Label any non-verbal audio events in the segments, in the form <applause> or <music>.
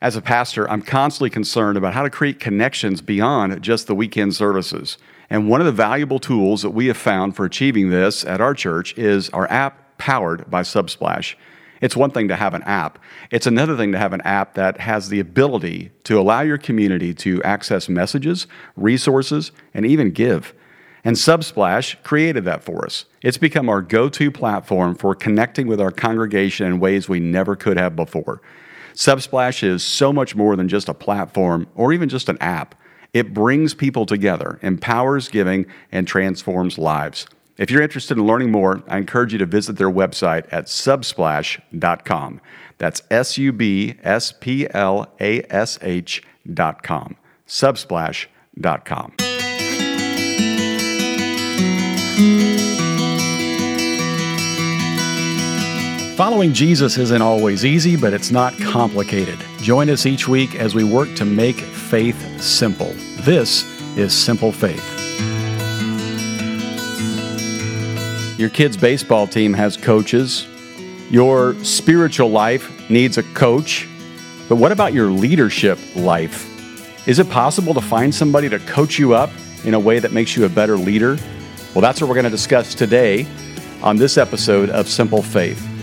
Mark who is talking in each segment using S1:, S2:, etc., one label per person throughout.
S1: As a pastor, I'm constantly concerned about how to create connections beyond just the weekend services. And one of the valuable tools that we have found for achieving this at our church is our app powered by Subsplash. It's one thing to have an app, it's another thing to have an app that has the ability to allow your community to access messages, resources, and even give. And Subsplash created that for us. It's become our go to platform for connecting with our congregation in ways we never could have before. Subsplash is so much more than just a platform or even just an app. It brings people together, empowers giving, and transforms lives. If you're interested in learning more, I encourage you to visit their website at subsplash.com. That's S U B S P L A S H.com. Subsplash.com. Following Jesus isn't always easy, but it's not complicated. Join us each week as we work to make faith simple. This is Simple Faith. Your kid's baseball team has coaches. Your spiritual life needs a coach. But what about your leadership life? Is it possible to find somebody to coach you up in a way that makes you a better leader? Well, that's what we're going to discuss today on this episode of Simple Faith.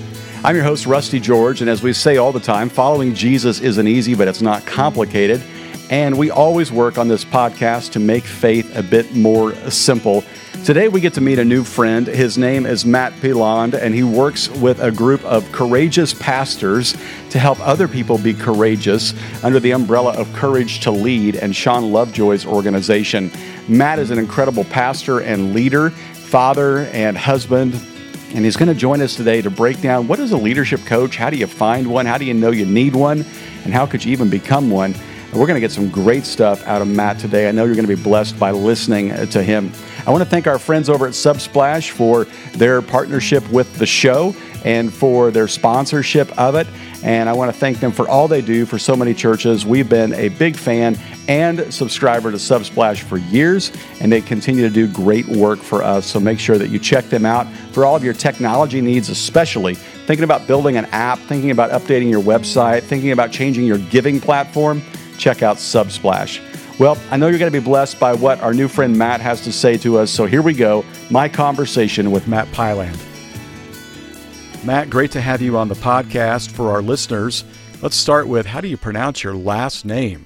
S1: I'm your host, Rusty George, and as we say all the time, following Jesus isn't easy, but it's not complicated. And we always work on this podcast to make faith a bit more simple. Today, we get to meet a new friend. His name is Matt Piland, and he works with a group of courageous pastors to help other people be courageous under the umbrella of Courage to Lead and Shawn Lovejoy's organization. Matt is an incredible pastor and leader, father and husband, and he's going to join us today to break down what is a leadership coach? How do you find one? How do you know you need one? And how could you even become one? We're going to get some great stuff out of Matt today. I know you're going to be blessed by listening uh, to him. I want to thank our friends over at Subsplash for their partnership with the show and for their sponsorship of it. And I want to thank them for all they do for so many churches. We've been a big fan and subscriber to Subsplash for years, and they continue to do great work for us. So make sure that you check them out for all of your technology needs, especially thinking about building an app, thinking about updating your website, thinking about changing your giving platform. Check out Subsplash. Well, I know you're going to be blessed by what our new friend Matt has to say to us. So here we go my conversation with Matt Piland. Matt, great to have you on the podcast for our listeners. Let's start with how do you pronounce your last name?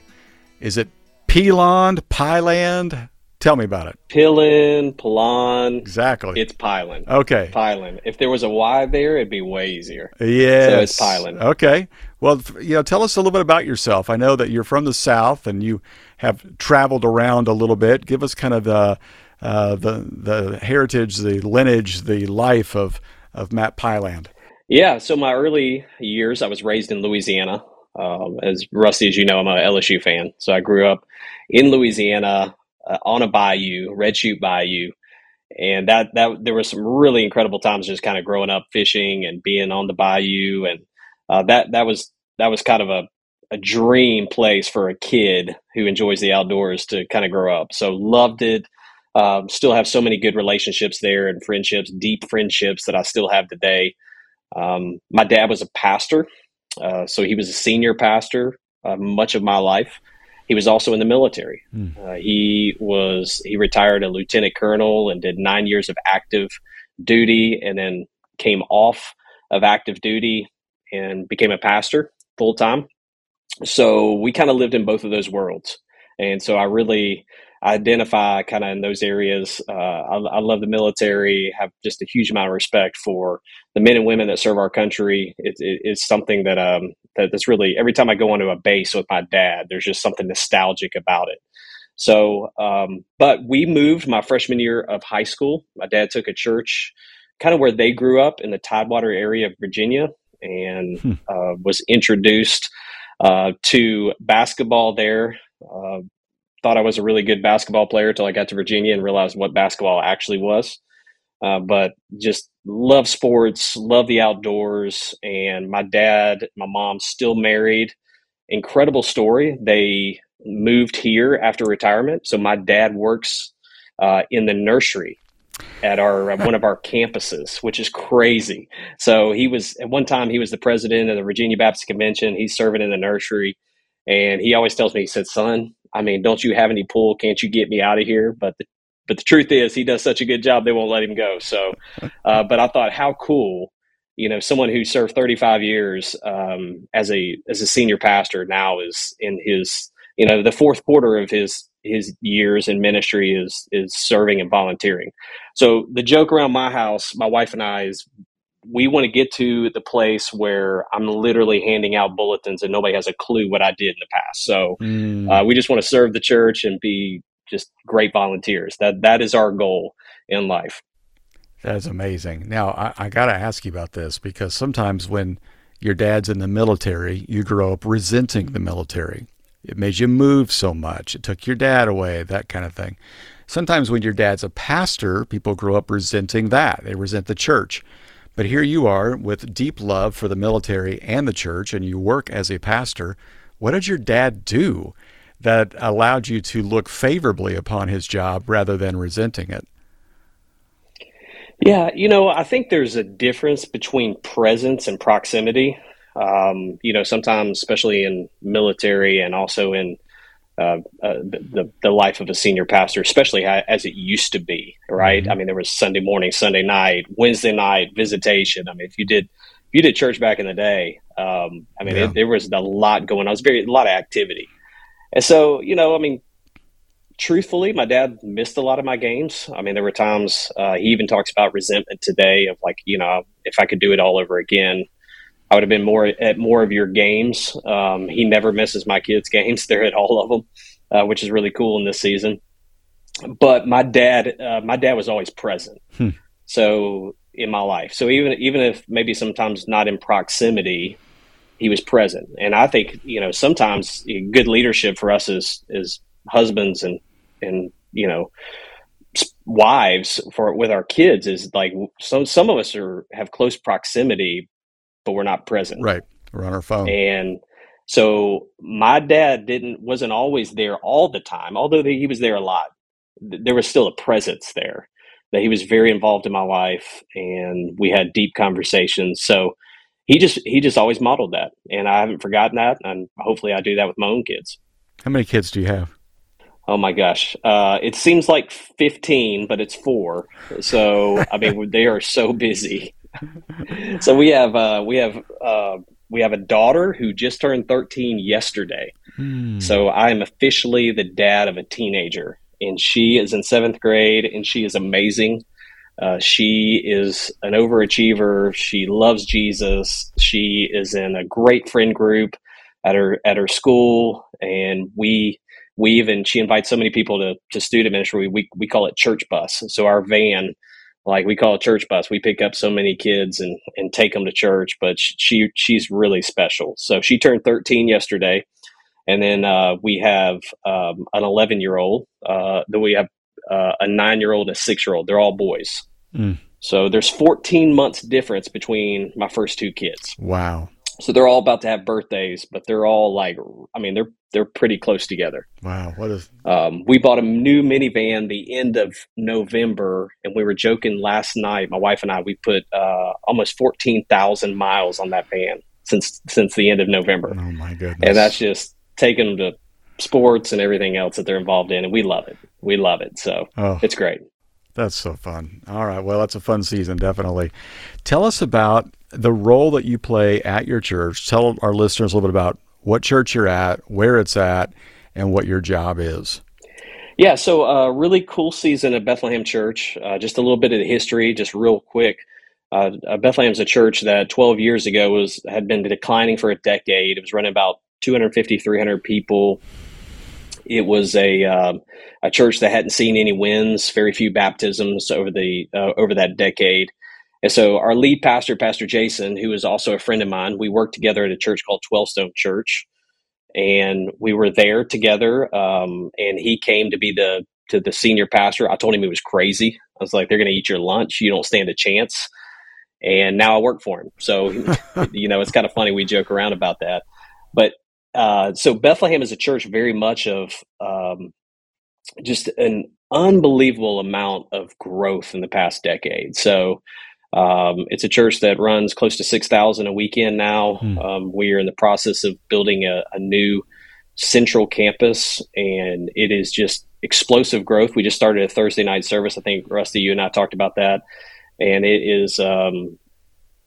S1: Is it Piland, Pyland? Tell me about it.
S2: Pillin, Pilon.
S1: Exactly.
S2: It's Pylan.
S1: Okay.
S2: Pylan. If there was a Y there, it'd be way easier.
S1: Yes.
S2: So it's Pylan.
S1: Okay. Well, you know, tell us a little bit about yourself. I know that you're from the South and you have traveled around a little bit. Give us kind of the uh, the the heritage, the lineage, the life of of Matt Piland.
S2: Yeah. So my early years, I was raised in Louisiana. Um, as Rusty as you know, I'm a LSU fan. So I grew up in Louisiana uh, on a bayou, Red Chute Bayou, and that that there were some really incredible times just kind of growing up fishing and being on the bayou, and uh, that that was that was kind of a a dream place for a kid who enjoys the outdoors to kind of grow up. So loved it. Um, still have so many good relationships there and friendships, deep friendships that I still have today. Um, my dad was a pastor, uh, so he was a senior pastor uh, much of my life. He was also in the military. Mm. Uh, he was he retired a lieutenant colonel and did nine years of active duty, and then came off of active duty and became a pastor full time. So we kind of lived in both of those worlds, and so I really identify kind of in those areas. Uh, I, I, love the military. Have just a huge amount of respect for the men and women that serve our country. It, it, it's something that um that, that's really every time I go onto a base with my dad, there's just something nostalgic about it. So, um, but we moved my freshman year of high school. My dad took a church kind of where they grew up in the Tidewater area of Virginia and hmm. uh, was introduced uh, to basketball there. Uh, thought I was a really good basketball player until I got to Virginia and realized what basketball actually was. Uh, but just love sports, love the outdoors. And my dad, my mom still married. Incredible story. They moved here after retirement. So my dad works uh, in the nursery at our one of our campuses, which is crazy. So he was at one time he was the president of the Virginia Baptist Convention. He's serving in the nursery And he always tells me, he said, "Son, I mean, don't you have any pull? Can't you get me out of here?" But the, but the truth is, he does such a good job, they won't let him go. So, <laughs> uh, but I thought, how cool, you know, someone who served 35 years um, as a as a senior pastor now is in his, you know, the fourth quarter of his his years in ministry is is serving and volunteering. So the joke around my house, my wife and I, is we want to get to the place where I'm literally handing out bulletins and nobody has a clue what I did in the past. So mm. uh, we just want to serve the church and be just great volunteers. That that is our goal in life.
S3: That's amazing. Now I, I got to ask you about this because sometimes when your dad's in the military, you grow up resenting the military. It made you move so much. It took your dad away, that kind of thing. Sometimes when your dad's a pastor, people grow up resenting that. They resent the church. But here you are with deep love for the military and the church, and you work as a pastor. What did your dad do that allowed you to look favorably upon his job rather than resenting it?
S2: Yeah, you know, I think there's a difference between presence and proximity. Um, you know, sometimes, especially in military and also in uh, uh, the the life of a senior pastor, especially as it used to be, right? Mm-hmm. I mean, there was Sunday morning, Sunday night, Wednesday night visitation. I mean, if you did if you did church back in the day, um, I mean, yeah. it, there was a lot going on. It was very a lot of activity, and so you know, I mean, truthfully, my dad missed a lot of my games. I mean, there were times uh, he even talks about resentment today of like, you know, if I could do it all over again, I would have been more at more of your games. Um, he never misses my kids' <laughs> games; they're at all of them, uh, which is really cool in this season. But my dad, uh, my dad was always present. Hmm. So in my life, so even even if maybe sometimes not in proximity, he was present. And I think you know sometimes good leadership for us as as husbands and and you know wives for with our kids is like some some of us are have close proximity but we're not present.
S3: Right. We're on our phone.
S2: And so my dad didn't wasn't always there all the time, although he was there a lot. There was still a presence there that he was very involved in my life and we had deep conversations. So he just he just always modeled that and I haven't forgotten that and hopefully I do that with my own kids.
S3: How many kids do you have?
S2: Oh my gosh. Uh, it seems like 15, but it's four. So, I mean, <laughs> they are so busy. <laughs> so we have uh, we have uh, we have a daughter who just turned 13 yesterday. Hmm. So I am officially the dad of a teenager, and she is in seventh grade, and she is amazing. Uh, she is an overachiever. She loves Jesus. She is in a great friend group at her at her school, and we we even she invites so many people to to student ministry. We we call it church bus. So our van like we call a church bus. We pick up so many kids and and take them to church. But she she's really special. So she turned 13 yesterday, and then uh, we have um, an 11 year old. Uh, then we have uh, a nine year old and a six year old. They're all boys. Mm. So there's 14 months difference between my first two kids.
S3: Wow.
S2: So they're all about to have birthdays, but they're all like, I mean, they're they're pretty close together.
S3: Wow, what is?
S2: Um, we bought a new minivan the end of November, and we were joking last night. My wife and I we put uh, almost fourteen thousand miles on that van since since the end of November.
S3: Oh my goodness!
S2: And that's just taking them to sports and everything else that they're involved in, and we love it. We love it. So oh. it's great.
S3: That's so fun. All right. Well, that's a fun season, definitely. Tell us about the role that you play at your church. Tell our listeners a little bit about what church you're at, where it's at, and what your job is.
S2: Yeah, so a uh, really cool season at Bethlehem Church. Uh, just a little bit of the history, just real quick. Uh, uh Bethlehem's a church that 12 years ago was had been declining for a decade. It was running about 250, 300 people. It was a um, a church that hadn't seen any wins, very few baptisms over the uh, over that decade. And so our lead pastor, Pastor Jason, who is also a friend of mine, we worked together at a church called Twelve Stone Church, and we were there together. Um, and he came to be the to the senior pastor. I told him he was crazy. I was like, "They're going to eat your lunch. You don't stand a chance." And now I work for him. So <laughs> you know, it's kind of funny we joke around about that. But uh, so Bethlehem is a church very much of um, just an unbelievable amount of growth in the past decade. So um, it's a church that runs close to 6,000 a weekend now. Hmm. Um, we are in the process of building a, a, new central campus, and it is just explosive growth. We just started a Thursday night service. I think Rusty, you and I talked about that, and it is. Um,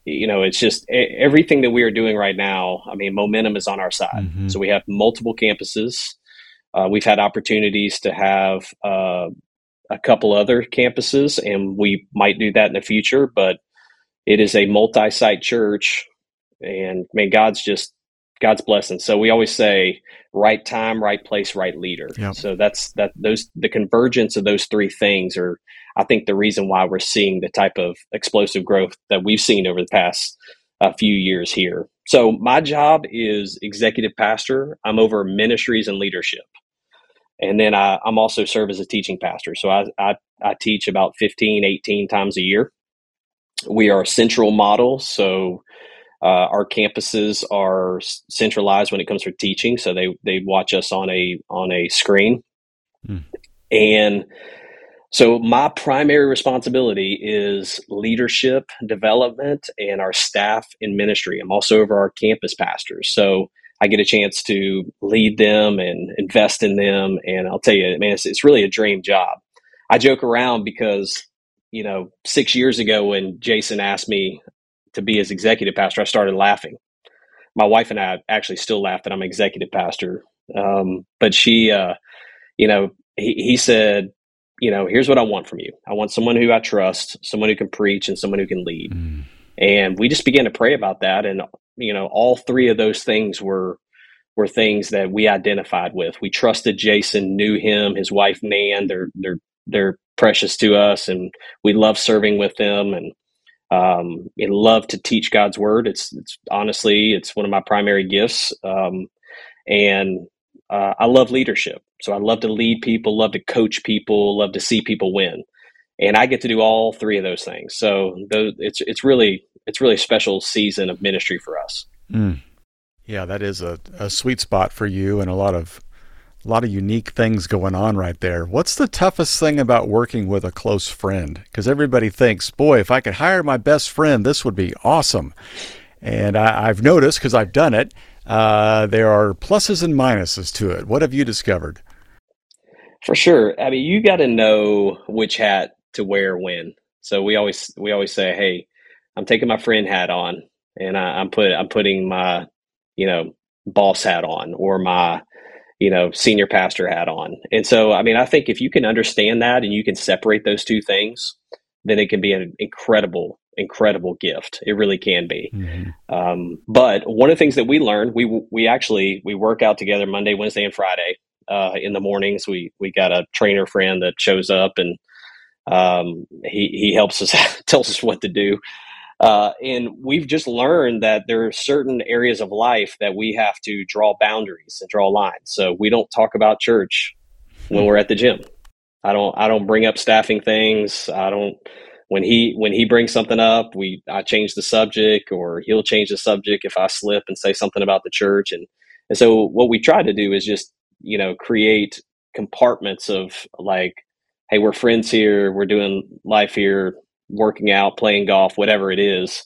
S2: you know, it's just everything that we are doing right now. I mean, momentum is on our side. Mm-hmm. So we have multiple campuses. Uh, we've had opportunities to have uh, a couple other campuses, and we might do that in the future. But it is a multi-site church, and man, God's just God's blessing. So we always say, right time, right place, right leader. Yep. So that's that. Those the convergence of those three things are, I think, the reason why we're seeing the type of explosive growth that we've seen over the past uh, few years here. So my job is executive pastor. I'm over ministries and leadership. And then I, am also serve as a teaching pastor. So I, I, I teach about 15, 18 times a year. We are a central model. So uh, our campuses are centralized when it comes for teaching. So they, they watch us on a, on a screen. Mm. And so my primary responsibility is leadership development and our staff in ministry. I'm also over our campus pastors. So I get a chance to lead them and invest in them. And I'll tell you, man, it's, it's really a dream job. I joke around because, you know, six years ago when Jason asked me to be his executive pastor, I started laughing. My wife and I actually still laugh that I'm executive pastor. Um, but she, uh, you know, he, he said, you know, here's what I want from you. I want someone who I trust, someone who can preach, and someone who can lead. Mm. And we just began to pray about that. And you know, all three of those things were were things that we identified with. We trusted Jason, knew him, his wife Nan. They're they're they're precious to us, and we love serving with them, and um, and love to teach God's word. It's it's honestly it's one of my primary gifts, um, and uh, I love leadership. So I love to lead people, love to coach people, love to see people win, and I get to do all three of those things. So those, it's it's really it's really a special season of ministry for us.
S3: Mm. Yeah, that is a, a sweet spot for you and a lot of a lot of unique things going on right there. What's the toughest thing about working with a close friend? Because everybody thinks, boy, if I could hire my best friend, this would be awesome. And I, have noticed because I've done it, uh, there are pluses and minuses to it. What have you discovered?
S2: For sure. I mean, you got to know which hat to wear when. So we always we always say, hey, I'm taking my friend hat on and I, I'm put I'm putting my you know boss hat on or my you know senior pastor hat on. And so I mean I think if you can understand that and you can separate those two things, then it can be an incredible incredible gift. It really can be. Mm-hmm. Um, but one of the things that we learned, we we actually we work out together Monday, Wednesday, and Friday uh, in the mornings. We we got a trainer friend that shows up and um, he he helps us <laughs> tells us what to do. Uh, and we've just learned that there are certain areas of life that we have to draw boundaries and draw lines. So we don't talk about church when we're at the gym. I don't I don't bring up staffing things. I don't when he when he brings something up, we I change the subject or he'll change the subject if I slip and say something about the church and and so what we try to do is just, you know, create compartments of like hey, we're friends here, we're doing life here, working out, playing golf, whatever it is.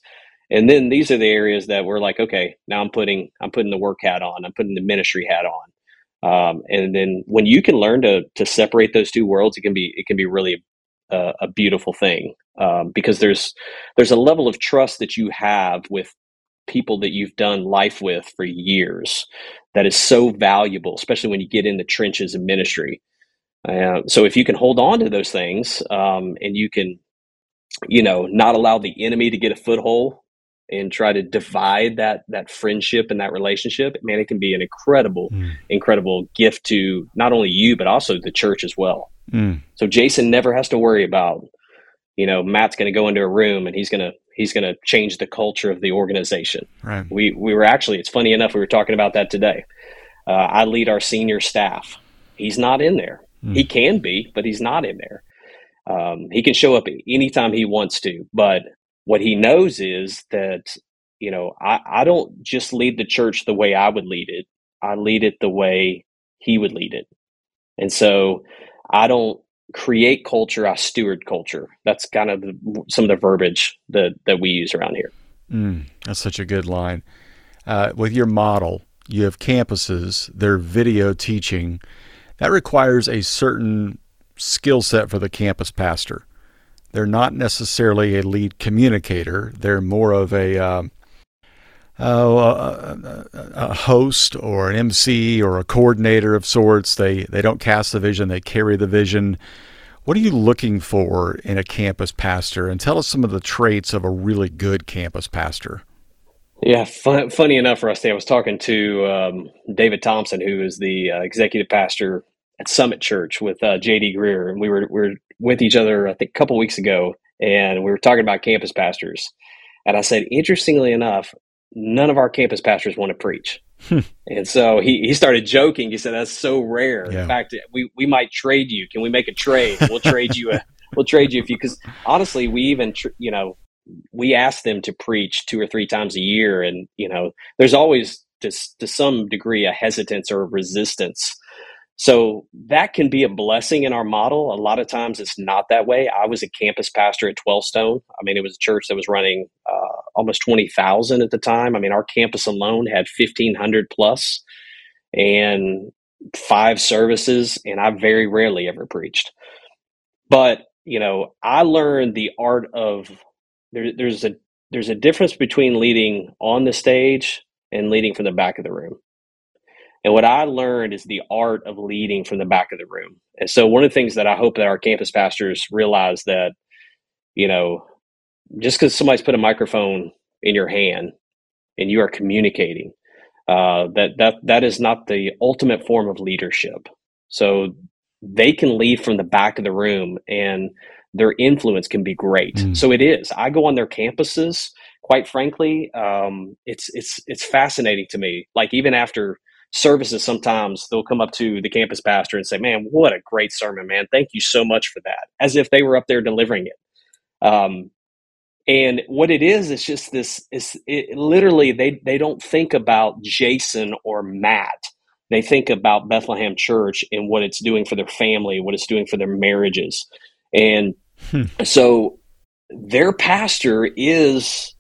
S2: And then these are the areas that we're like, okay, now I'm putting I'm putting the work hat on, I'm putting the ministry hat on. Um, and then when you can learn to to separate those two worlds, it can be it can be really a, a beautiful thing um, because there's there's a level of trust that you have with people that you've done life with for years that is so valuable, especially when you get in the trenches of ministry. Uh, so if you can hold on to those things um, and you can you know, not allow the enemy to get a foothold and try to divide that that friendship and that relationship, man, it can be an incredible, mm. incredible gift to not only you but also the church as well. Mm. So Jason never has to worry about, you know, Matt's going to go into a room and he's going to he's going to change the culture of the organization. Right. We we were actually it's funny enough we were talking about that today. Uh, I lead our senior staff. He's not in there. Mm. He can be, but he's not in there. Um, he can show up anytime he wants to, but what he knows is that you know I, I don't just lead the church the way I would lead it. I lead it the way he would lead it, and so I don't create culture. I steward culture. That's kind of the, some of the verbiage that that we use around here.
S3: Mm, that's such a good line. Uh, with your model, you have campuses, they're video teaching. That requires a certain skill set for the campus pastor. They're not necessarily a lead communicator, they're more of a. Um, uh, a, a, host or an MC or a coordinator of sorts. They they don't cast the vision; they carry the vision. What are you looking for in a campus pastor? And tell us some of the traits of a really good campus pastor.
S2: Yeah, fun, funny enough, Rusty, I was talking to um, David Thompson, who is the uh, executive pastor at Summit Church with uh, JD Greear, and we were we were with each other I think a couple weeks ago, and we were talking about campus pastors. And I said, interestingly enough, none of our campus pastors want to preach. Hmm. and so he, he started joking. He said, "That's so rare. Yeah. In fact, we, we might trade you. Can we make a trade? We'll trade you a <laughs> we'll trade you a few." Because honestly, we even tr- you know we ask them to preach two or three times a year, and you know there's always to to some degree a hesitance or a resistance so that can be a blessing in our model. A lot of times it's not that way. I was a campus pastor at 12 Stone. I mean, it was a church that was running uh, almost 20,000 at the time. I mean, our campus alone had 1,500 plus and five services, and I very rarely ever preached. But, you know, I learned the art of there, there's a there's a difference between leading on the stage and leading from the back of the room. And what I learned is the art of leading from the back of the room. And so one of the things that I hope that our campus pastors realize that, you know, just because somebody's put a microphone in your hand and you are communicating, uh, that that that is not the ultimate form of leadership. So they can lead from the back of the room and their influence can be great. Mm. So it is. I go on their campuses. Quite frankly, um, it's it's it's fascinating to me. Like even after services sometimes they'll come up to the campus pastor and say man what a great sermon man. Thank you so much for that as if they were up there delivering it. Um, and what it is is just this is it, literally they they don't think about jason or matt. They think about bethlehem church and what it's doing for their family what it's doing for their marriages. And hmm. so their pastor is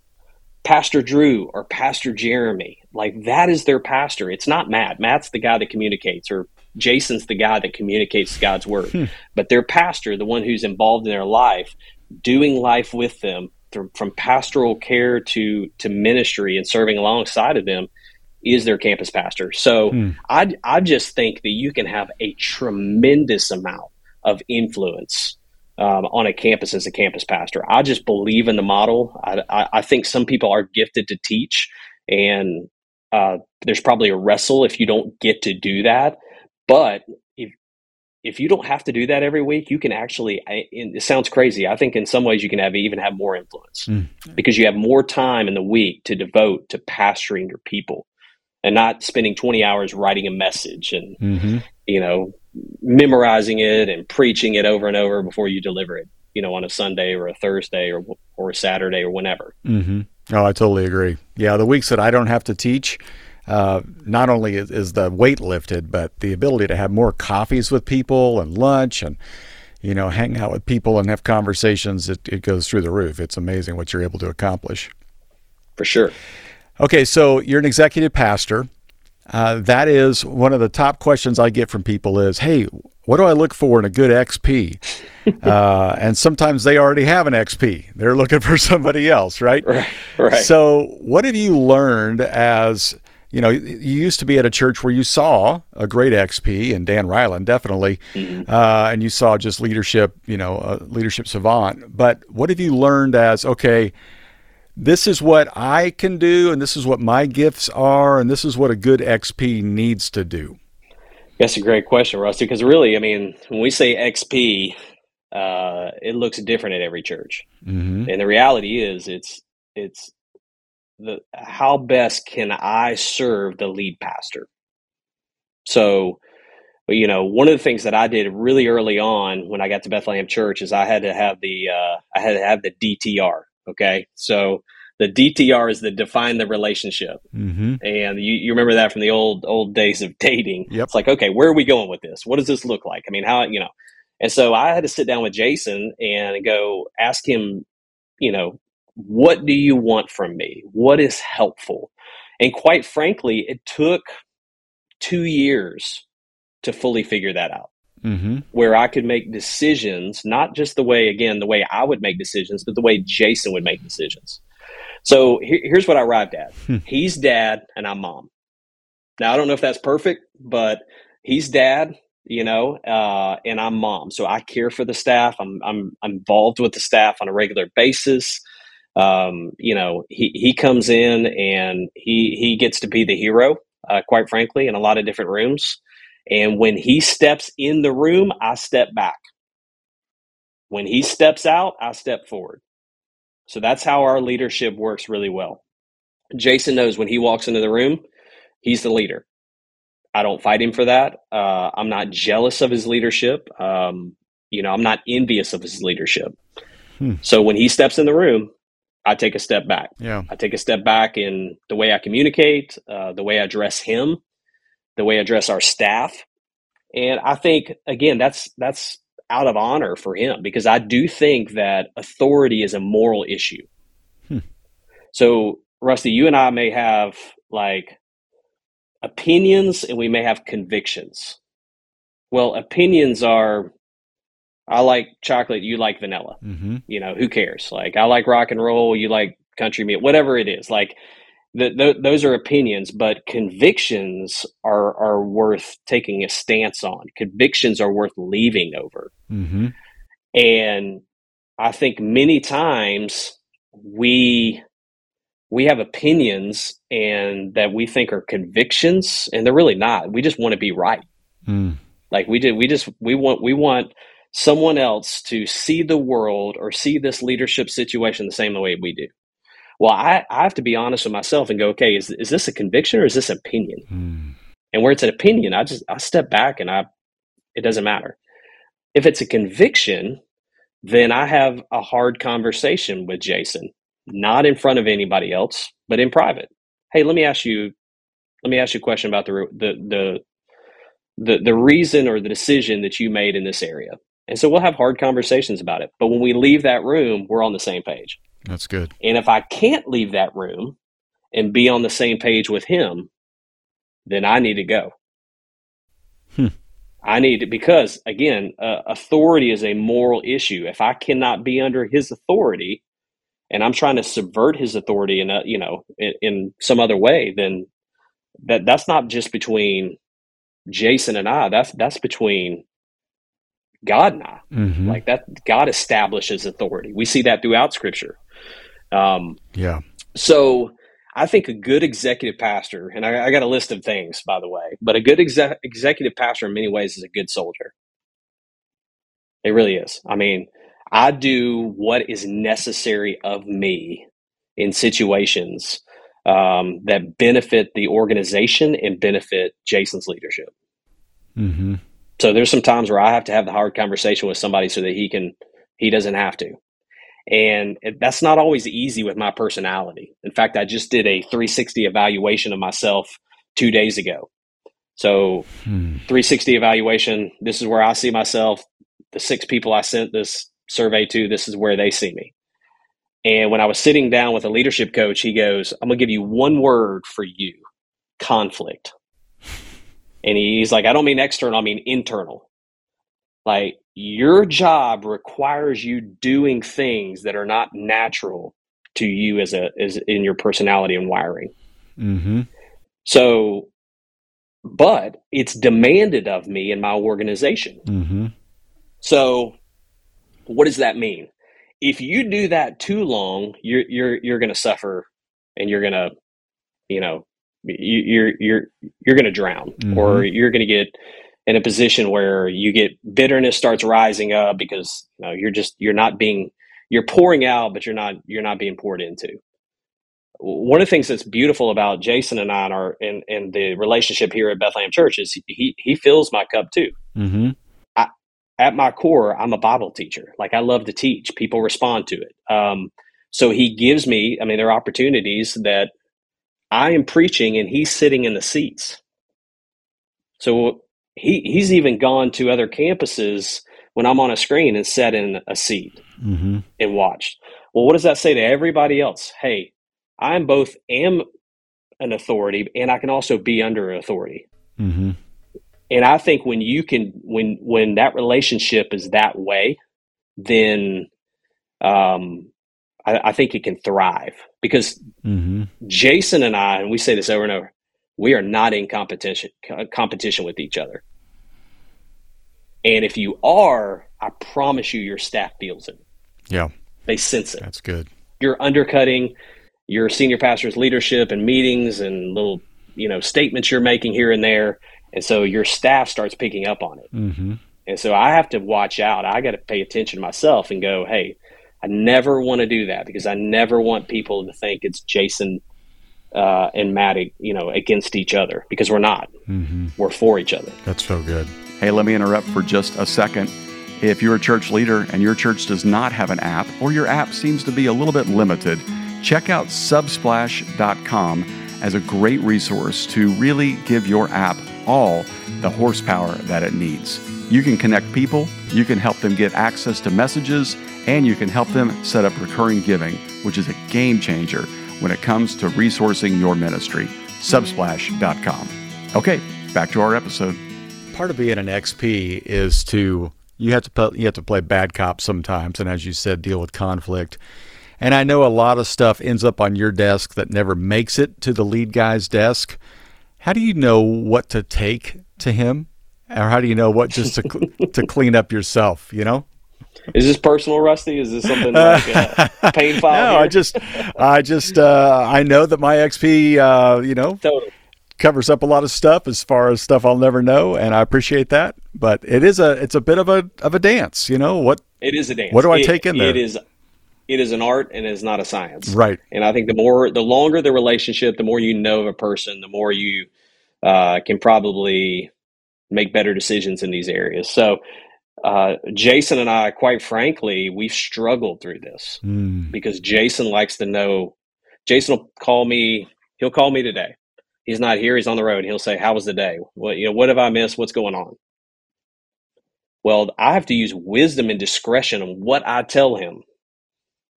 S2: Pastor Drew or Pastor Jeremy. Like that is their pastor. It's not Matt. Matt's the guy that communicates, or Jason's the guy that communicates God's word. Hmm. But their pastor, the one who's involved in their life, doing life with them from pastoral care to to ministry and serving alongside of them is their campus pastor. So hmm. I I just think that you can have a tremendous amount of influence um, on a campus as a campus pastor. I just believe in the model. I, I, I think some people are gifted to teach, and uh, there's probably a wrestle if you don't get to do that. But if if you don't have to do that every week, you can actually. it sounds crazy. I think in some ways you can have even have more influence mm. because you have more time in the week to devote to pastoring your people and not spending 20 hours writing a message and mm-hmm. you know memorizing it and preaching it over and over before you deliver it, you know, on a Sunday or a Thursday or or a Saturday or whenever.
S3: Mm-hmm. Oh, I totally agree. Yeah, the weeks that I don't have to teach, uh, not only is, is, the weight lifted, but the ability to have more coffees with people and lunch and you know hang out with people and have conversations. It, it goes through the roof. It's amazing what you're able to accomplish.
S2: For sure.
S3: Okay, so you're an executive pastor. Uh, that is one of the top questions I get from people is, hey, what do I look for in a good XP? <laughs> uh, and sometimes they already have an XP. They're looking for <laughs> somebody else, right?
S2: Right. right.
S3: So, what have you learned as you know, you used to be at a church where you saw a great XP and Dan Reiland, definitely, mm-hmm. uh, and you saw just leadership, you know, a leadership savant. But what have you learned as okay? This is what I can do, and this is what my gifts are, and this is what a good XP needs to do?
S2: That's a great question, Rusty, because really, I mean, when we say XP, uh, it looks different at every church. Mm-hmm. And the reality is, it's, it's, the how best can I serve the lead pastor? So, you know, one of the things that I did really early on when I got to Bethlehem Church is I had to have the uh, I had to have the DTR, Okay. So the DTR is the define the relationship. Mm-hmm. And you, you remember that from the old, old days of dating. Yep. It's like, okay, where are we going with this? What does this look like? I mean, how, you know, and so I had to sit down with Jason and go ask him, you know, what do you want from me? What is helpful? And quite frankly, it took two years to fully figure that out. Mm-hmm. Where I could make decisions, not just the way, again, the way I would make decisions, but the way Jason would make decisions. So here's what I arrived at hmm. he's dad, and I'm mom. Now, I don't know if that's perfect, but he's dad, you know, uh, and I'm mom. So I care for the staff. I'm, I'm, I'm involved with the staff on a regular basis. Um, you know, he, he comes in and he, he gets to be the hero, uh, quite frankly, in a lot of different rooms. And when he steps in the room, I step back. When he steps out, I step forward. So that's how our leadership works really well. Jason knows when he walks into the room, he's the leader. I don't fight him for that. Uh, I'm not jealous of his leadership. Um, you know, I'm not envious of his leadership. Hmm. So when he steps in the room, I take a step back.
S3: Yeah.
S2: I take a step back in the way I communicate, uh, the way I address him, the way I address our staff. And I think again, that's that's out of honor for him because I do think that authority is a moral issue. Hmm. So, Rusty, you and I may have like opinions and we may have convictions. Well, opinions are I like chocolate, you like vanilla. Mm-hmm. You know, who cares? Like I like rock and roll, you like country music, whatever it is. Like the, those are opinions, but convictions are are worth taking a stance on. Convictions are worth leaving over. Mm-hmm. And I think many times we we have opinions and that we think are convictions, and they're really not. We just want to be right. Mm. Like we did, we just we want we want someone else to see the world or see this leadership situation the same way we do. Well, I, I have to be honest with myself and go, okay, is, is this a conviction or is this opinion? Mm. And where it's an opinion, I just I step back and I it doesn't matter. If it's a conviction, then I have a hard conversation with Jason, not in front of anybody else, but in private. Hey, let me ask you let me ask you a question about the the the the, the reason or the decision that you made in this area. And so we'll have hard conversations about it. But when we leave that room, we're on the same page.
S3: That's good.
S2: And if I can't leave that room and be on the same page with him, then I need to go. Hmm. I need to, because again, uh, authority is a moral issue. If I cannot be under his authority and I'm trying to subvert his authority in a, you know, in, in some other way, then that that's not just between Jason and I. That's that's between God and I. Mm-hmm. Like that, God establishes authority. We see that throughout Scripture.
S3: Um, yeah.
S2: So I think a good executive pastor, and I, I, got a list of things, by the way, but a good executive pastor in many ways is a good soldier. It really is. I mean, I do what is necessary of me in situations um, that benefit the organization and benefit Jason's leadership. Mm-hmm. So there's some times where I have to have the hard conversation with somebody so that he can, he doesn't have to. And that's not always easy with my personality. In fact, I just did a 360 evaluation of myself two days ago. So, hmm. 360 evaluation, this is where I see myself. The six people I sent this survey to, this is where they see me. And when I was sitting down with a leadership coach, he goes, I'm going to give you one word for you conflict. And he's like, I don't mean external, I mean internal. Like your job requires you doing things that are not natural to you as a as in your personality and wiring. Mm-hmm. So, but it's demanded of me in my organization. Mm-hmm. So, what does that mean? If you do that too long, you're you're you're going to suffer, and you're going to, you know, you're you're you're going to drown, mm-hmm. or you're going to get in a position where you get bitterness starts rising up because you know, you're just you're not being you're pouring out but you're not you're not being poured into. One of the things that's beautiful about jason and i and our and, and the relationship here at bethlehem church is he he fills my cup too. Mm-hmm. I, at my core i'm a bible teacher. Like i love to teach. People respond to it. Um, so he gives me i mean there are opportunities that i am preaching and he's sitting in the seats so he he's even gone to other campuses when I'm on a screen and sat in a seat mm-hmm. and watched. Well, what does that say to everybody else? Hey, I'm both am an authority and I can also be under authority.
S3: Mm-hmm.
S2: And I think when you can, when when that relationship is that way, then um, I, I think it can thrive because
S3: Mm-hmm.
S2: Jason and I, and we say this over and over, we are not in competition competition with each other. And if you are, I promise you, your staff feels it.
S3: Yeah,
S2: They sense it.
S3: that's good.
S2: You're undercutting your senior pastor's leadership and meetings and little, you know, statements you're making here and there, and so your staff starts picking up on it.
S3: Mm-hmm.
S2: And so I have to watch out. I got to pay attention to myself and go, hey, I never want to do that because I never want people to think it's Jason uh, and Matt, you know, against each other because we're not.
S3: Mm-hmm.
S2: We're for each other.
S3: That's so good.
S1: Hey, let me interrupt for just a second. If you're a church leader and your church does not have an app or your app seems to be a little bit limited, check out subsplash.com as a great resource to really give your app all the horsepower that it needs. You can connect people, you can help them get access to messages, and you can help them set up recurring giving, which is a game changer when it comes to resourcing your ministry. Subsplash.com. Okay, back to our episode.
S3: Part of being an XP is to you have to play, you have to play bad cop sometimes, and as you said, deal with conflict. And I know a lot of stuff ends up on your desk that never makes it to the lead guy's desk. How do you know what to take to him, or how do you know what just to <laughs> to clean up yourself? You know.
S2: Is this personal, Rusty? Is this something like a <laughs> pain file?
S3: No,
S2: here?
S3: I just, I just, uh, I know that my XP, uh, you know,
S2: totally.
S3: covers up a lot of stuff as far as stuff I'll never know, and I appreciate that. But it is a, it's a bit of a of a dance, you know. What
S2: It is a dance.
S3: What do I
S2: It-
S3: take in there?
S2: It is, it is an art and it is not a science.
S3: right?
S2: And I think the more, the longer the relationship, the more you know of a person, the more you uh, can probably make better decisions in these areas. So, uh, Jason and I, quite frankly, we've struggled through this
S3: Mm,
S2: because Jason likes to know. Jason will call me. He'll call me today. He's not here. He's on the road. He'll say, "How was the day? What you know? What have I missed? What's going on?" Well, I have to use wisdom and discretion on what I tell him.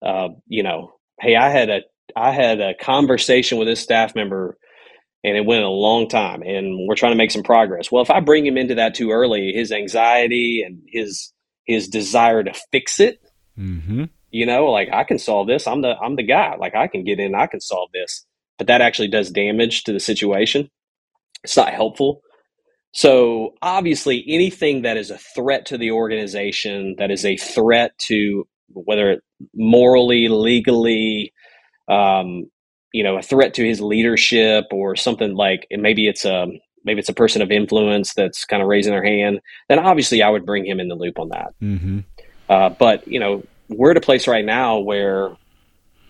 S2: Uh, you know, hey, I had a I had a conversation with this staff member, and it went a long time, and we're trying to make some progress. Well, if I bring him into that too early, his anxiety and his his desire to fix it
S3: hmm
S2: you know like i can solve this. I'm the i'm the guy. Like i can get in i can solve this. But that actually does damage to the situation. It's not helpful. So obviously anything that is a threat to the organization that is a threat to whether it morally legally um, you know a threat to his leadership or something like and maybe it's a maybe it's a person of influence that's kind of raising their hand then obviously i would bring him in the loop on that
S3: hmm
S2: uh, but you know, we're at a place right now where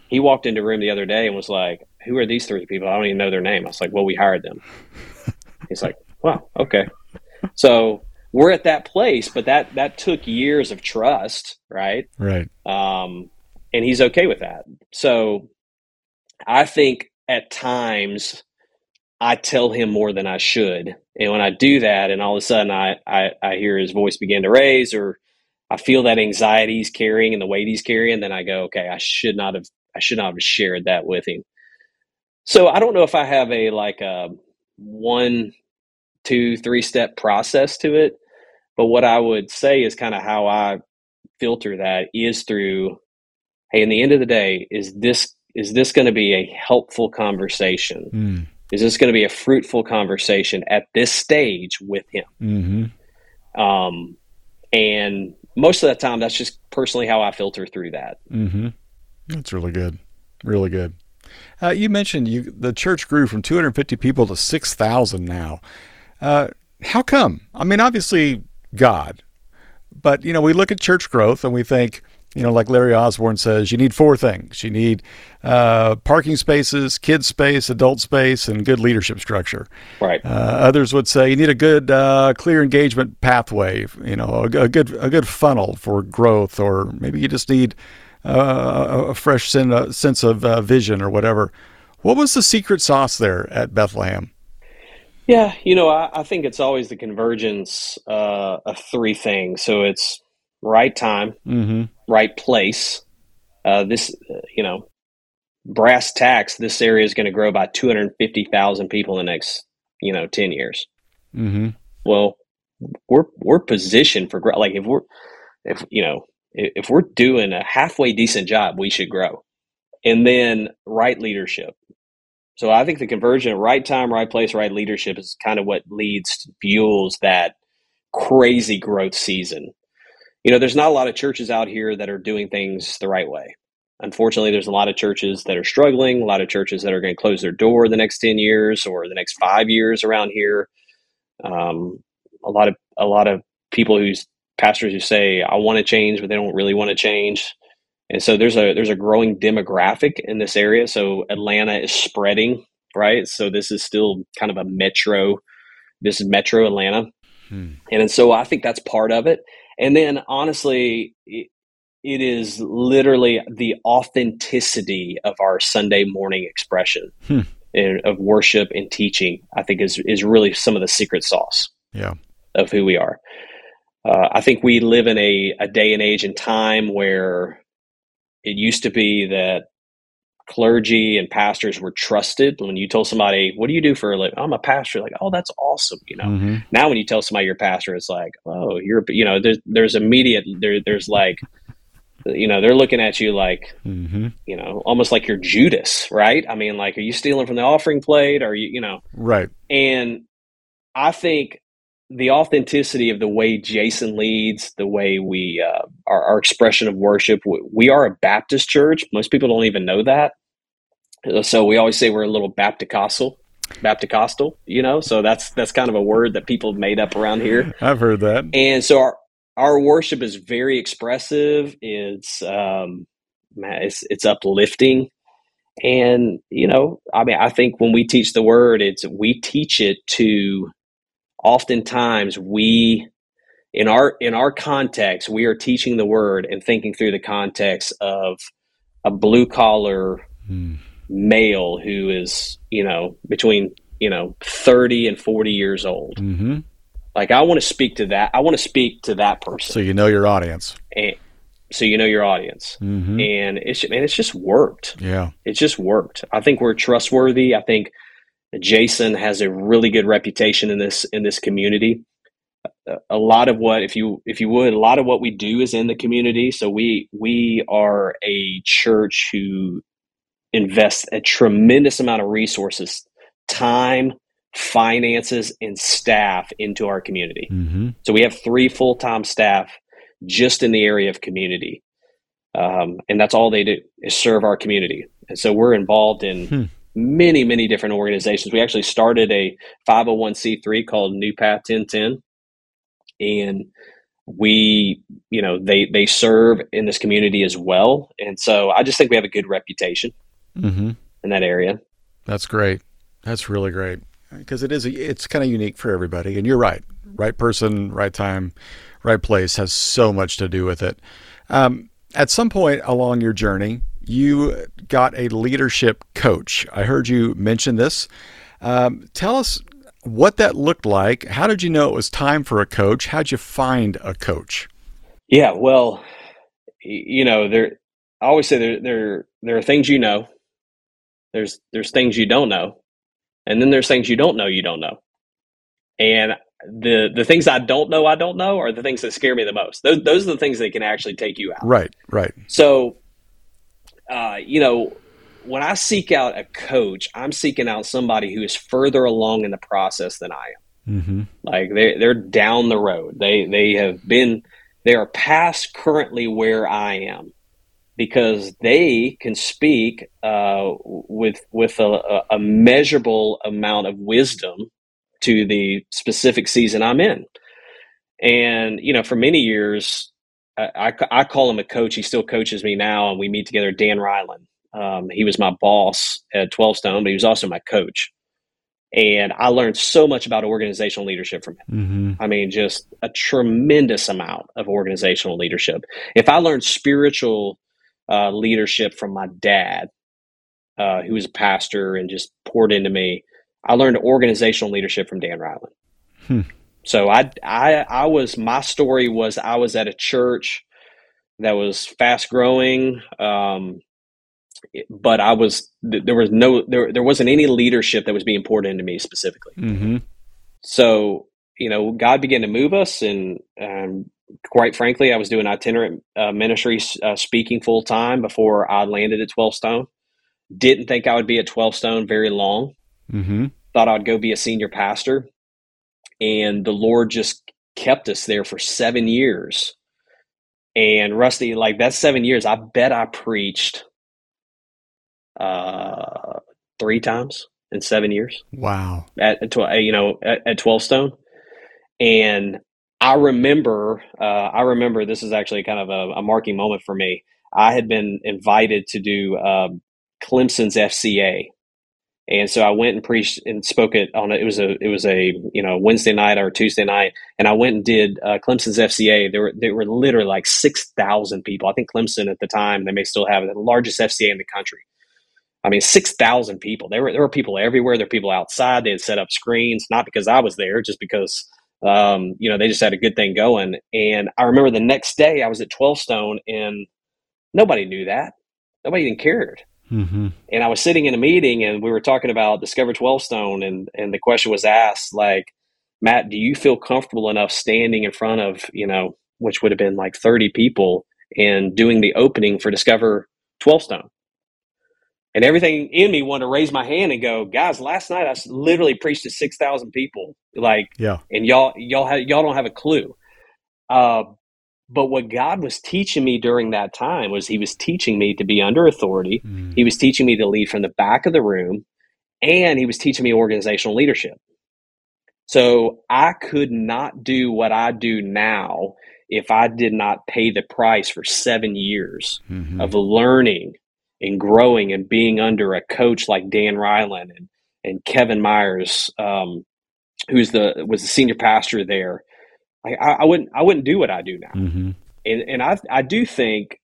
S2: he walked into a room the other day and was like, "Who are these three people? I don't even know their name." I was like, "Well, we hired them." <laughs> He's like, "Wow, okay." So we're at that place, but that that took years of trust, right?
S3: Right.
S2: Um, and he's okay with that. So I think at times I tell him more than I should, and when I do that, and all of a sudden I I, I hear his voice begin to raise or I feel that anxiety he's carrying and the weight he's carrying, then I go, okay, I should not have, I should not have shared that with him. So I don't know if I have a like a one, two, three step process to it, but what I would say is kind of how I filter that is through, hey, in the end of the day, is this is this going to be a helpful conversation?
S3: Mm.
S2: Is this going to be a fruitful conversation at this stage with him?
S3: hmm
S2: Um, and most of the time, that's just personally how I filter through that.
S3: hmm That's really good. Really good. Uh, you mentioned you the church grew from 250 people to 6,000 now. Uh, how come? I mean, obviously God, but you know, we look at church growth and we think, you know, like Larry Osborne says, you need four things. You need uh, parking spaces, kids space, adult space, and good leadership structure.
S2: Right.
S3: Uh, others would say you need a good, uh, clear engagement pathway. You know, a, a good a good funnel for growth, or maybe you just need uh, a fresh sen- uh, sense of uh, vision or whatever. What was the secret sauce there at Bethlehem?
S2: Yeah, you know, I, I think it's always the convergence uh, of three things. So it's right time,
S3: Mm-hmm.
S2: right place. Uh, this, uh, you know, brass tacks, this area is going to grow by 250,000 people in the next, you know, 10 years.
S3: Mm-hmm.
S2: Well, we're we're positioned for growth. Like if we're if you know if, if we're doing a halfway decent job, we should grow. And then right leadership. So I think the conversion of right time, right place, right leadership is kind of what leads fuels that crazy growth season. You know, there's not a lot of churches out here that are doing things the right way. Unfortunately, there's a lot of churches that are struggling, a lot of churches that are going to close their door the next 10 years or the next five years around here. Um, a lot of a lot of people who's pastors who say I want to change, but they don't really want to change. And so there's a there's a growing demographic in this area. So Atlanta is spreading, right? So this is still kind of a metro. This is Metro Atlanta, hmm. and so I think that's part of it. And then honestly, it, it is literally the authenticity of our Sunday morning expression hmm. of worship and teaching. I think is is really some of the secret sauce.
S3: Yeah
S2: of who we are. Uh, I think we live in a, a day and age and time where it used to be that clergy and pastors were trusted. When you told somebody, "What do you do for a living?" I'm a pastor. Like, oh, that's awesome. You know. Mm-hmm. Now, when you tell somebody you're a pastor, it's like, oh, you're. You know, there's there's immediate there there's like, you know, they're looking at you like, mm-hmm. you know, almost like you're Judas, right? I mean, like, are you stealing from the offering plate? Are you, you know,
S3: right?
S2: And I think the authenticity of the way Jason leads, the way we uh, our, our, expression of worship. We are a Baptist church. Most people don't even know that. So we always say we're a little Bapticostal, Bapticostal. You know, so that's that's kind of a word that people have made up around here.
S3: I've heard that.
S2: And so our our worship is very expressive. It's um, it's it's uplifting. And you know, I mean, I think when we teach the word, it's we teach it to oftentimes we in our in our context we are teaching the word and thinking through the context of a blue collar mm. male who is you know between you know 30 and 40 years old. Mm-hmm. like i want to speak to that i want to speak to that person.
S3: So you know your audience.
S2: And so you know your audience. Mm-hmm. and it's and it's just worked.
S3: Yeah.
S2: It's just worked. I think we're trustworthy. I think Jason has a really good reputation in this in this community. A lot of what, if you if you would, a lot of what we do is in the community. So we we are a church who invests a tremendous amount of resources, time, finances, and staff into our community. Mm-hmm. So we have three full time staff just in the area of community, um, and that's all they do is serve our community. And so we're involved in. Hmm many, many different organizations. We actually started a 501c3 called New Path 1010. And we, you know, they they serve in this community as well. And so I just think we have a good reputation mm-hmm. in that area.
S3: That's great. That's really great because it is a, it's kind of unique for everybody. And you're right, right person, right time, right place has so much to do with it. Um, at some point along your journey, you got a leadership coach. I heard you mention this. Um, tell us what that looked like. How did you know it was time for a coach? How'd you find a coach?
S2: Yeah, well, you know, there. I always say there there there are things you know. There's there's things you don't know, and then there's things you don't know you don't know. And the the things I don't know I don't know are the things that scare me the most. Those those are the things that can actually take you out.
S3: Right, right.
S2: So uh, you know, when I seek out a coach, I'm seeking out somebody who is further along in the process than I am. Mm-hmm. Like they they're down the road. They they have been they are past currently where I am because they can speak uh, with with a, a, measurable amount of wisdom to the specific season I'm in. And you know, for many years, I, I, call him a coach. He still coaches me now, and we meet together. Dan Reiland. Um, he was my boss at 12 Stone, but he was also my coach. And I learned so much about organizational leadership from him. Mm-hmm. I mean, just a tremendous amount of organizational leadership. If I learned spiritual uh, leadership from my dad, uh, who was a pastor and just poured into me, I learned organizational leadership from Dan Reiland. Hmm. So I, I, I was, my story was I was at a church that was fast growing. Um, but I was there was no there there wasn't any leadership that was being poured into me specifically.
S3: Mm-hmm.
S2: So you know, God began to move us, and um, quite frankly, I was doing itinerant uh, ministry, uh, speaking full time before I landed at Twelve Stone. Didn't think I would be at Twelve Stone very long.
S3: Mm-hmm.
S2: Thought I'd go be a senior pastor, and the Lord just kept us there for seven years. And Rusty, like that's seven years. I bet I preached uh, three times in seven years.
S3: Wow.
S2: At, at you know at, at, twelve stone, and I remember uh, I remember this is actually kind of a, a, marking moment for me. I had been invited to do uh, Clemson's FCA, and so I went and preached and spoke it on a, it was a it was a you know Wednesday night or Tuesday night, and I went and did uh, Clemson's FCA. There were there were literally like six thousand people. I think Clemson at the time they may still have it, the largest FCA in the country. I mean, six thousand people. There were there were people everywhere. There were people outside. They had set up screens, not because I was there, just because um, you know they just had a good thing going. And I remember the next day I was at Twelve Stone, and nobody knew that. Nobody even cared.
S3: Mm-hmm.
S2: And I was sitting in a meeting, and we were talking about Discover Twelve Stone, and and the question was asked, like, Matt, do you feel comfortable enough standing in front of you know, which would have been like thirty people, and doing the opening for Discover Twelve Stone? and everything in me wanted to raise my hand and go, guys, last night I literally preached to 6,000 people. Like,
S3: yeah.
S2: And y'all, y'all, have, y'all don't have a clue. Uh, but what God was teaching me during that time was he was teaching me to be under authority. Mm. He was teaching me to lead from the back of the room and he was teaching me organizational leadership. So I could not do what I do now if I did not pay the price for seven years mm-hmm. of learning and growing and being under a coach like Dan Reiland and, and Kevin Myers, um, who's the was the senior pastor there, I, I, wouldn't I wouldn't do what I do now.
S3: Mm-hmm.
S2: And and I I do think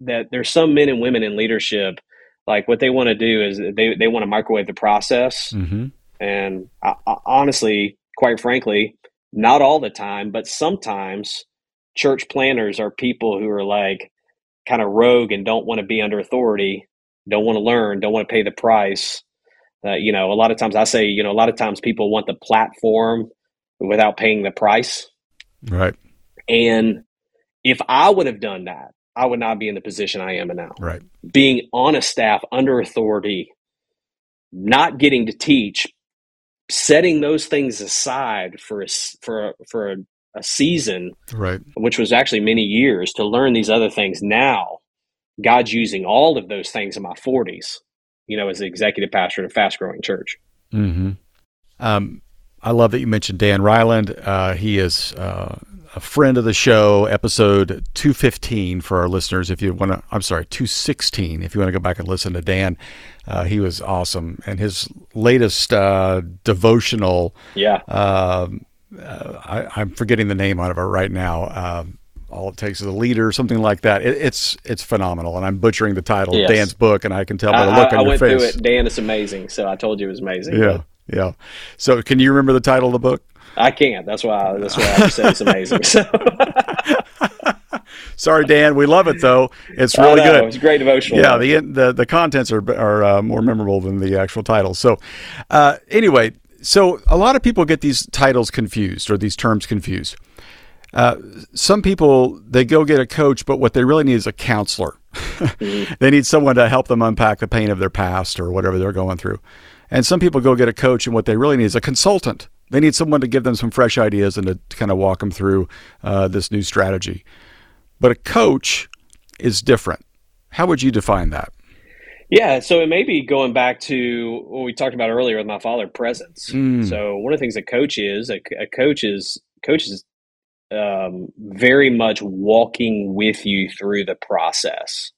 S2: that there's some men and women in leadership like what they want to do is they they want to microwave the process.
S3: Mm-hmm.
S2: And I, I, honestly, quite frankly, not all the time, but sometimes church planners are people who are like, kind of rogue and don't want to be under authority, don't want to learn, don't want to pay the price. Uh, you know, a lot of times I say, you know, a lot of times people want the platform without paying the price.
S3: Right.
S2: And if I would have done that, I would not be in the position I am in now.
S3: Right.
S2: Being on a staff under authority, not getting to teach, setting those things aside for a, for a, for a, a season,
S3: right?
S2: Which was actually many years to learn these other things. Now, God's using all of those things in my forties, you know, as the executive pastor of a fast growing church.
S3: Hmm. Um, I love that you mentioned Dan Reiland. Uh, he is uh, a friend of the show. Episode two fifteen for our listeners. If you want to, I'm sorry, two sixteen. If you want to go back and listen to Dan, uh, he was awesome, and his latest uh, devotional.
S2: Yeah
S3: um, uh, I, am forgetting the name out of it right now. Um, all it takes is a leader, something like that. It, it's it's phenomenal, and I'm butchering the title yes. of Dan's book, and I can tell by the look
S2: I,
S3: on
S2: I
S3: your face.
S2: I went through it. Dan is amazing, so I told you it was amazing.
S3: Yeah, but. Yeah. So, can you remember the title of the book?
S2: I can't. That's why. That's why I said it's <laughs> amazing. So. <laughs>
S3: Sorry, Dan. We love it though. It's really good.
S2: It's great devotional.
S3: Yeah, the the the contents are are uh, more memorable than the actual title. So, uh, anyway, so a lot of people get these titles confused or these terms confused. Uh, some people they go get a coach, but what they really need is a counselor. <laughs> mm-hmm. They need someone to help them unpack the pain of their past or whatever they're going through. And some people go get a coach, and what they really need is a consultant. They need someone to give them some fresh ideas and to, to kind of walk them through uh, this new strategy. But a coach is different. How would you define that?
S2: Yeah, so it may be going back to what we talked about earlier with my father, presence. Mm. So one of the things a coach is, a, a coach is coach is um, very much walking with you through the process.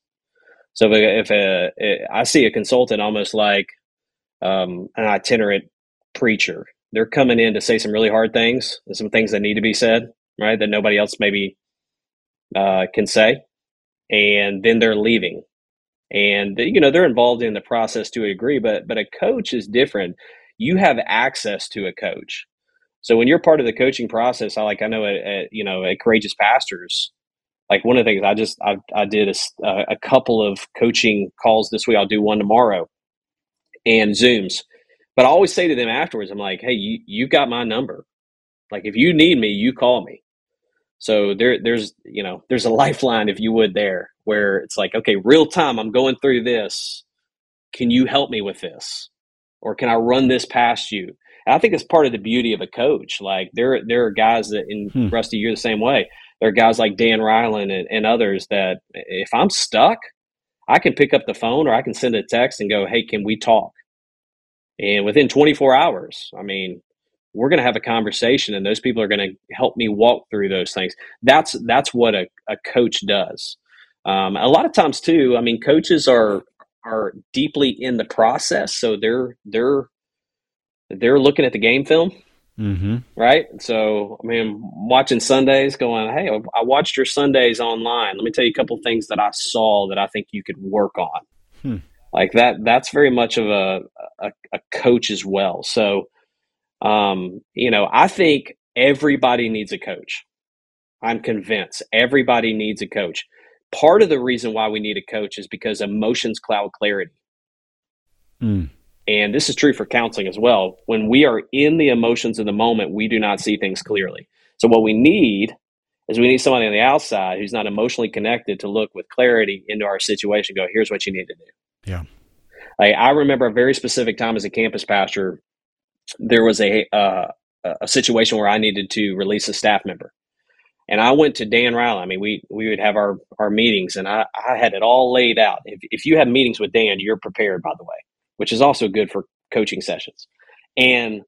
S2: So if, a, if a, I see a consultant almost like um, an itinerant preacher, they're coming in to say some really hard things, some things that need to be said, right? That nobody else maybe uh, can say, and then they're leaving. And you know they're involved in the process to a degree but but a coach is different. You have access to a coach. So when you're part of the coaching process i like i know at, at you know at courageous pastors Like one of the things I just I, I did a, a couple of coaching calls this week. I'll do one tomorrow, and Zooms. But I always say to them afterwards, I'm like, hey, you you got my number. Like if you need me, you call me. So there there's you know there's a lifeline if you would there where it's like okay real time I'm going through this. Can you help me with this, or can I run this past you? And I think it's part of the beauty of a coach. Like there there are guys that in hmm. Rusty you're the same way. There are guys like Dan Reiland and, and others that if I'm stuck, I can pick up the phone or I can send a text and go, hey, can we talk? And within 24 hours, I mean, we're going to have a conversation and those people are going to help me walk through those things. That's, that's what a, a coach does. Um, a lot of times too, I mean, coaches are, are deeply in the process. So they're, they're, they're looking at the game film. Mm-hmm. Right. So, I mean, watching Sundays going, Hey, I watched your Sundays online. Let me tell you a couple things that I saw that I think you could work on. Hmm like that that's very much of a, a, a coach as well so um, you know i think everybody needs a coach i'm convinced everybody needs a coach part of the reason why we need a coach is because emotions cloud clarity mm. And this is true for counseling as well when we are in the emotions of the moment we do not see things clearly so what we need is we need somebody on the outside who's not emotionally connected to look with clarity into our situation go here's what you need to do
S3: yeah.
S2: Like I remember a very specific time as a campus pastor, there was a uh, a situation where I needed to release a staff member. And I went to Dan Reiland. I mean, we we would have our, our meetings, and I, I had it all laid out. If, if you have meetings with Dan, you're prepared, by the way, which is also good for coaching sessions. And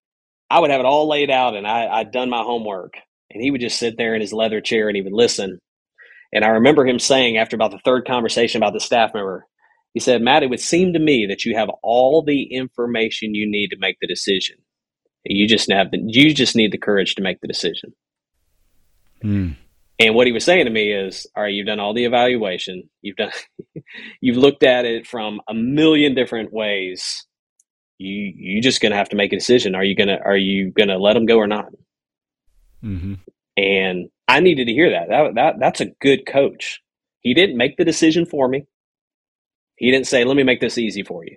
S2: I would have it all laid out, and I, I'd done my homework. And he would just sit there in his leather chair and he would listen. And I remember him saying after about the third conversation about the staff member, he said, Matt, it would seem to me that you have all the information you need to make the decision. You just have the, you just need the courage to make the decision. Mm. And what he was saying to me is, all right, you've done all the evaluation. You've done, <laughs> you've looked at it from a million different ways. You, you just to have to make a decision. Are you to, are you to let them go or not? Mm-hmm. And I needed to hear that. That, that. That's a good coach. He didn't make the decision for me. He didn't say, let me make this easy for you.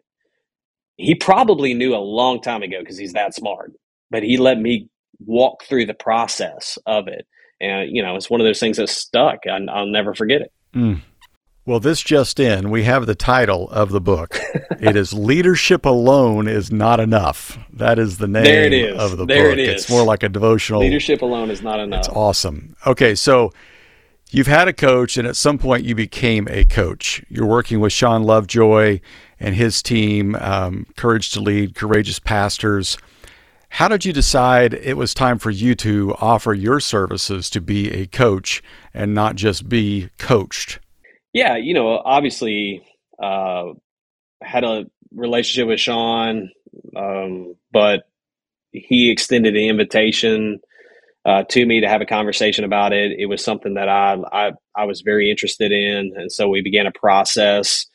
S2: He probably knew a long time ago because he's that smart, but he let me walk through the process of it. And, you know, it's one of those things that stuck. and I, will never forget it. Mm.
S3: Well, this just in, we have the title of the book. <laughs> it is Leadership Alone is Not Enough. That is the name of the
S2: there
S3: book. It is. It's more like a devotional.
S2: Leadership Alone is Not Enough.
S3: It's awesome. Okay, so You've had a coach, and at some point you became a coach. You're working with Shawn Lovejoy and his team, um, Courage to Lead, Courageous Pastors. How did you decide it was time for you to offer your services to be a coach and not just be coached?
S2: Yeah, you know, obviously, uh, had a relationship with Shawn, um, but he extended the invitation uh, to me to have a conversation about it. It was something that I, I, I was very interested in, and so we began a process.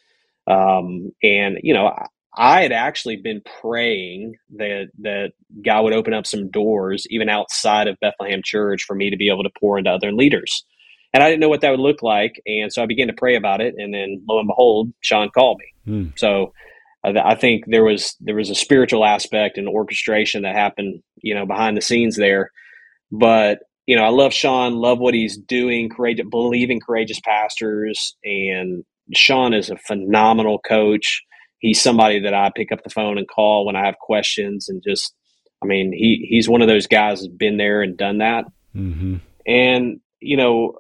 S2: Um, and you know, I, I had actually been praying that that God would open up some doors, even outside of Bethlehem Church, for me to be able to pour into other leaders. And I didn't know what that would look like, and so I began to pray about it. And then, lo and behold, Shawn called me. Mm. So I think there was there was a spiritual aspect and orchestration that happened, you know, behind the scenes there but you know, I love Shawn, love what he's doing, courageous, believing courageous pastors, and Shawn is a phenomenal coach. He's somebody that I pick up the phone and call when I have questions, and just, I mean, he he's one of those guys that's been there and done that. Mm-hmm. And you know,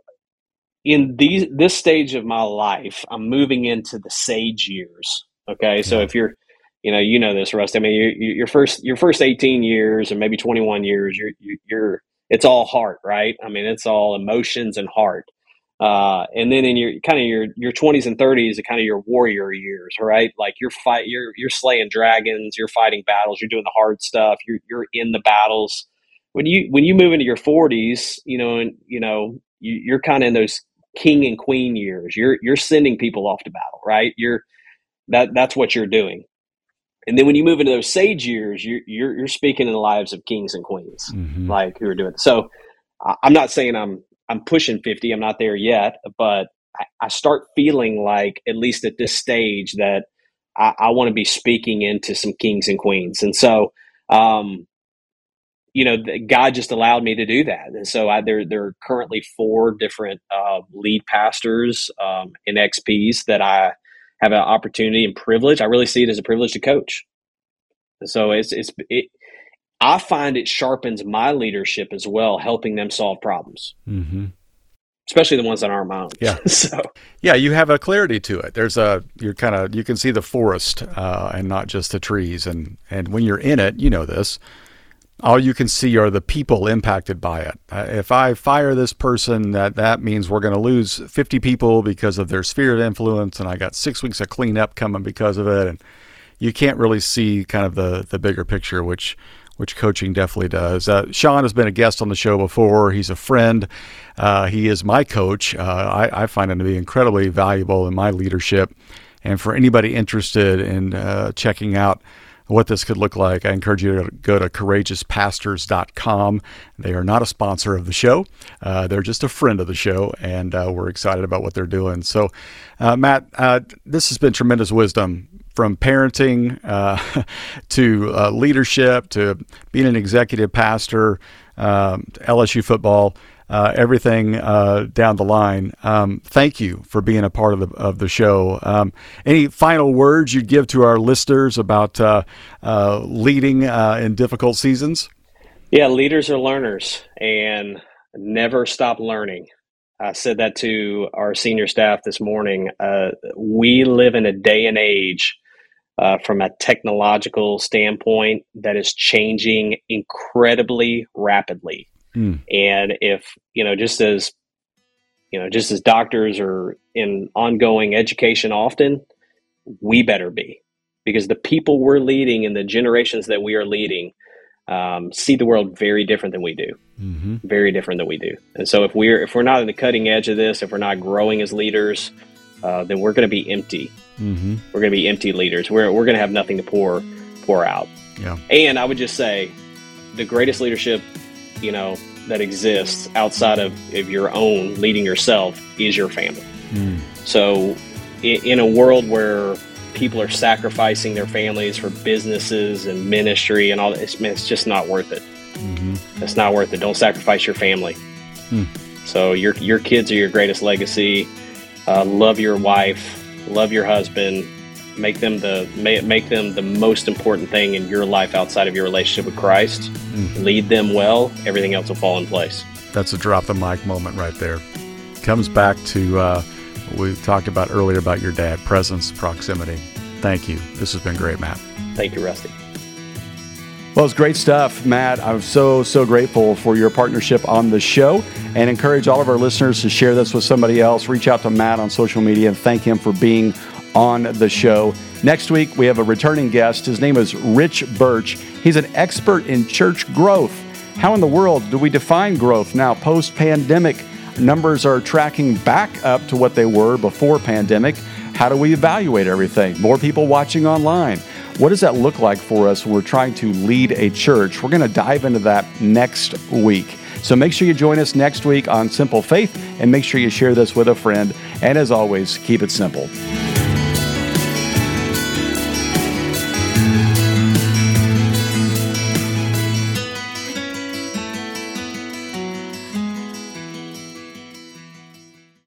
S2: in these this stage of my life, I'm moving into the sage years. Okay, so if you're you know, you know this, Rust. I mean, you, your first your first 18 years or maybe 21 years, you're you're it's all heart, right? I mean, it's all emotions and heart. Uh, and then in your kind of your your 20s and 30s, are kind of your warrior years, right? Like you're fight, you're you're slaying dragons, you're fighting battles, you're doing the hard stuff, you're you're in the battles. When you when you move into your 40s, you know, and you know, you, you're kind of in those king and queen years. You're you're sending people off to battle, right? You're that that's what you're doing. And then when you move into those sage years, you're you're, you're speaking in the lives of kings and queens, mm-hmm. like who are doing. It. So I'm not saying I'm I'm pushing 50. I'm not there yet, but I, I start feeling like, at least at this stage, that I, I want to be speaking into some kings and queens. And so, um, you know, God just allowed me to do that. And so I, there, there are currently four different uh, lead pastors um, in XPs that I have an opportunity and privilege. I really see it as a privilege to coach. So it's, it's, it, I find it sharpens my leadership as well, helping them solve problems. Mm-hmm especially the ones that aren't my own.
S3: Yeah. <laughs> so yeah, you have a clarity to it. There's a you're kind of you can see the forest uh, and not just the trees. And and when you're in it, you know this. All you can see are the people impacted by it. Uh, if I fire this person, that that means we're going to lose 50 people because of their sphere of influence, and I got six weeks of cleanup coming because of it. And you can't really see kind of the the bigger picture, which which coaching definitely does. Uh, Shawn has been a guest on the show before. He's a friend. Uh, he is my coach. Uh, I, I, find him to be incredibly valuable in my leadership. And for anybody interested in uh, checking out what this could look like, I encourage you to go to courageouspastors.com. They are not a sponsor of the show, uh, they're just a friend of the show, and uh, we're excited about what they're doing. So, Matt, this has been tremendous wisdom from parenting uh, <laughs> to uh, leadership to being an executive pastor, um, LSU football, uh, everything uh, down the line. Um, thank you for being a part of the of the show. Um, any final words you'd give to our listeners about uh, uh, leading in difficult seasons?
S2: Yeah, leaders are learners, and never stop learning. I said that to our senior staff this morning. we live in a day and age uh, from a technological standpoint that is changing incredibly rapidly. Mm. And if, you know, just as, you know, just as doctors are in ongoing education often, we better be because the people we're leading and the generations that we are leading um, see the world very different than we do, mm-hmm. very different than we do. And so if we're if we're not in the cutting edge of this, if we're not growing as leaders, uh, then we're going to be empty. Mm-hmm. We're going to be empty leaders. We're, we're going to have nothing to pour pour out.
S3: Yeah.
S2: And I would just say, the greatest leadership, you know, that exists outside of, of your own leading yourself is your family. Mm. So, in, in a world where people are sacrificing their families for businesses and ministry and all that, it's, it's just not worth it. Mm-hmm. It's not worth it. Don't sacrifice your family. Mm. So your your kids are your greatest legacy uh, love your wife, love your husband, make them the make them the most important thing in your life outside of your relationship with Christ. Mm-hmm. Lead them well, everything else will fall in place.
S3: That's a drop the mic moment right there. Comes back to uh, what we talked about earlier about your dad presence, proximity. Thank you. This has been great, Matt.
S2: Thank you, Rusty.
S1: Well, it's great stuff, Matt. I'm so, so grateful for your partnership on the show and encourage all of our listeners to share this with somebody else. Reach out to Matt on social media and thank him for being on the show. Next week, we have a returning guest. His name is Rich Birch. He's an expert in church growth. How in the world do we define growth now, post pandemic? Numbers are tracking back up to what they were before pandemic. How do we evaluate everything? More people watching online. What does that look like for us we're trying to lead a church? We're going to dive into that next week. So make sure you join us next week on Simple Faith and make sure you share this with a friend. And as always, keep it simple.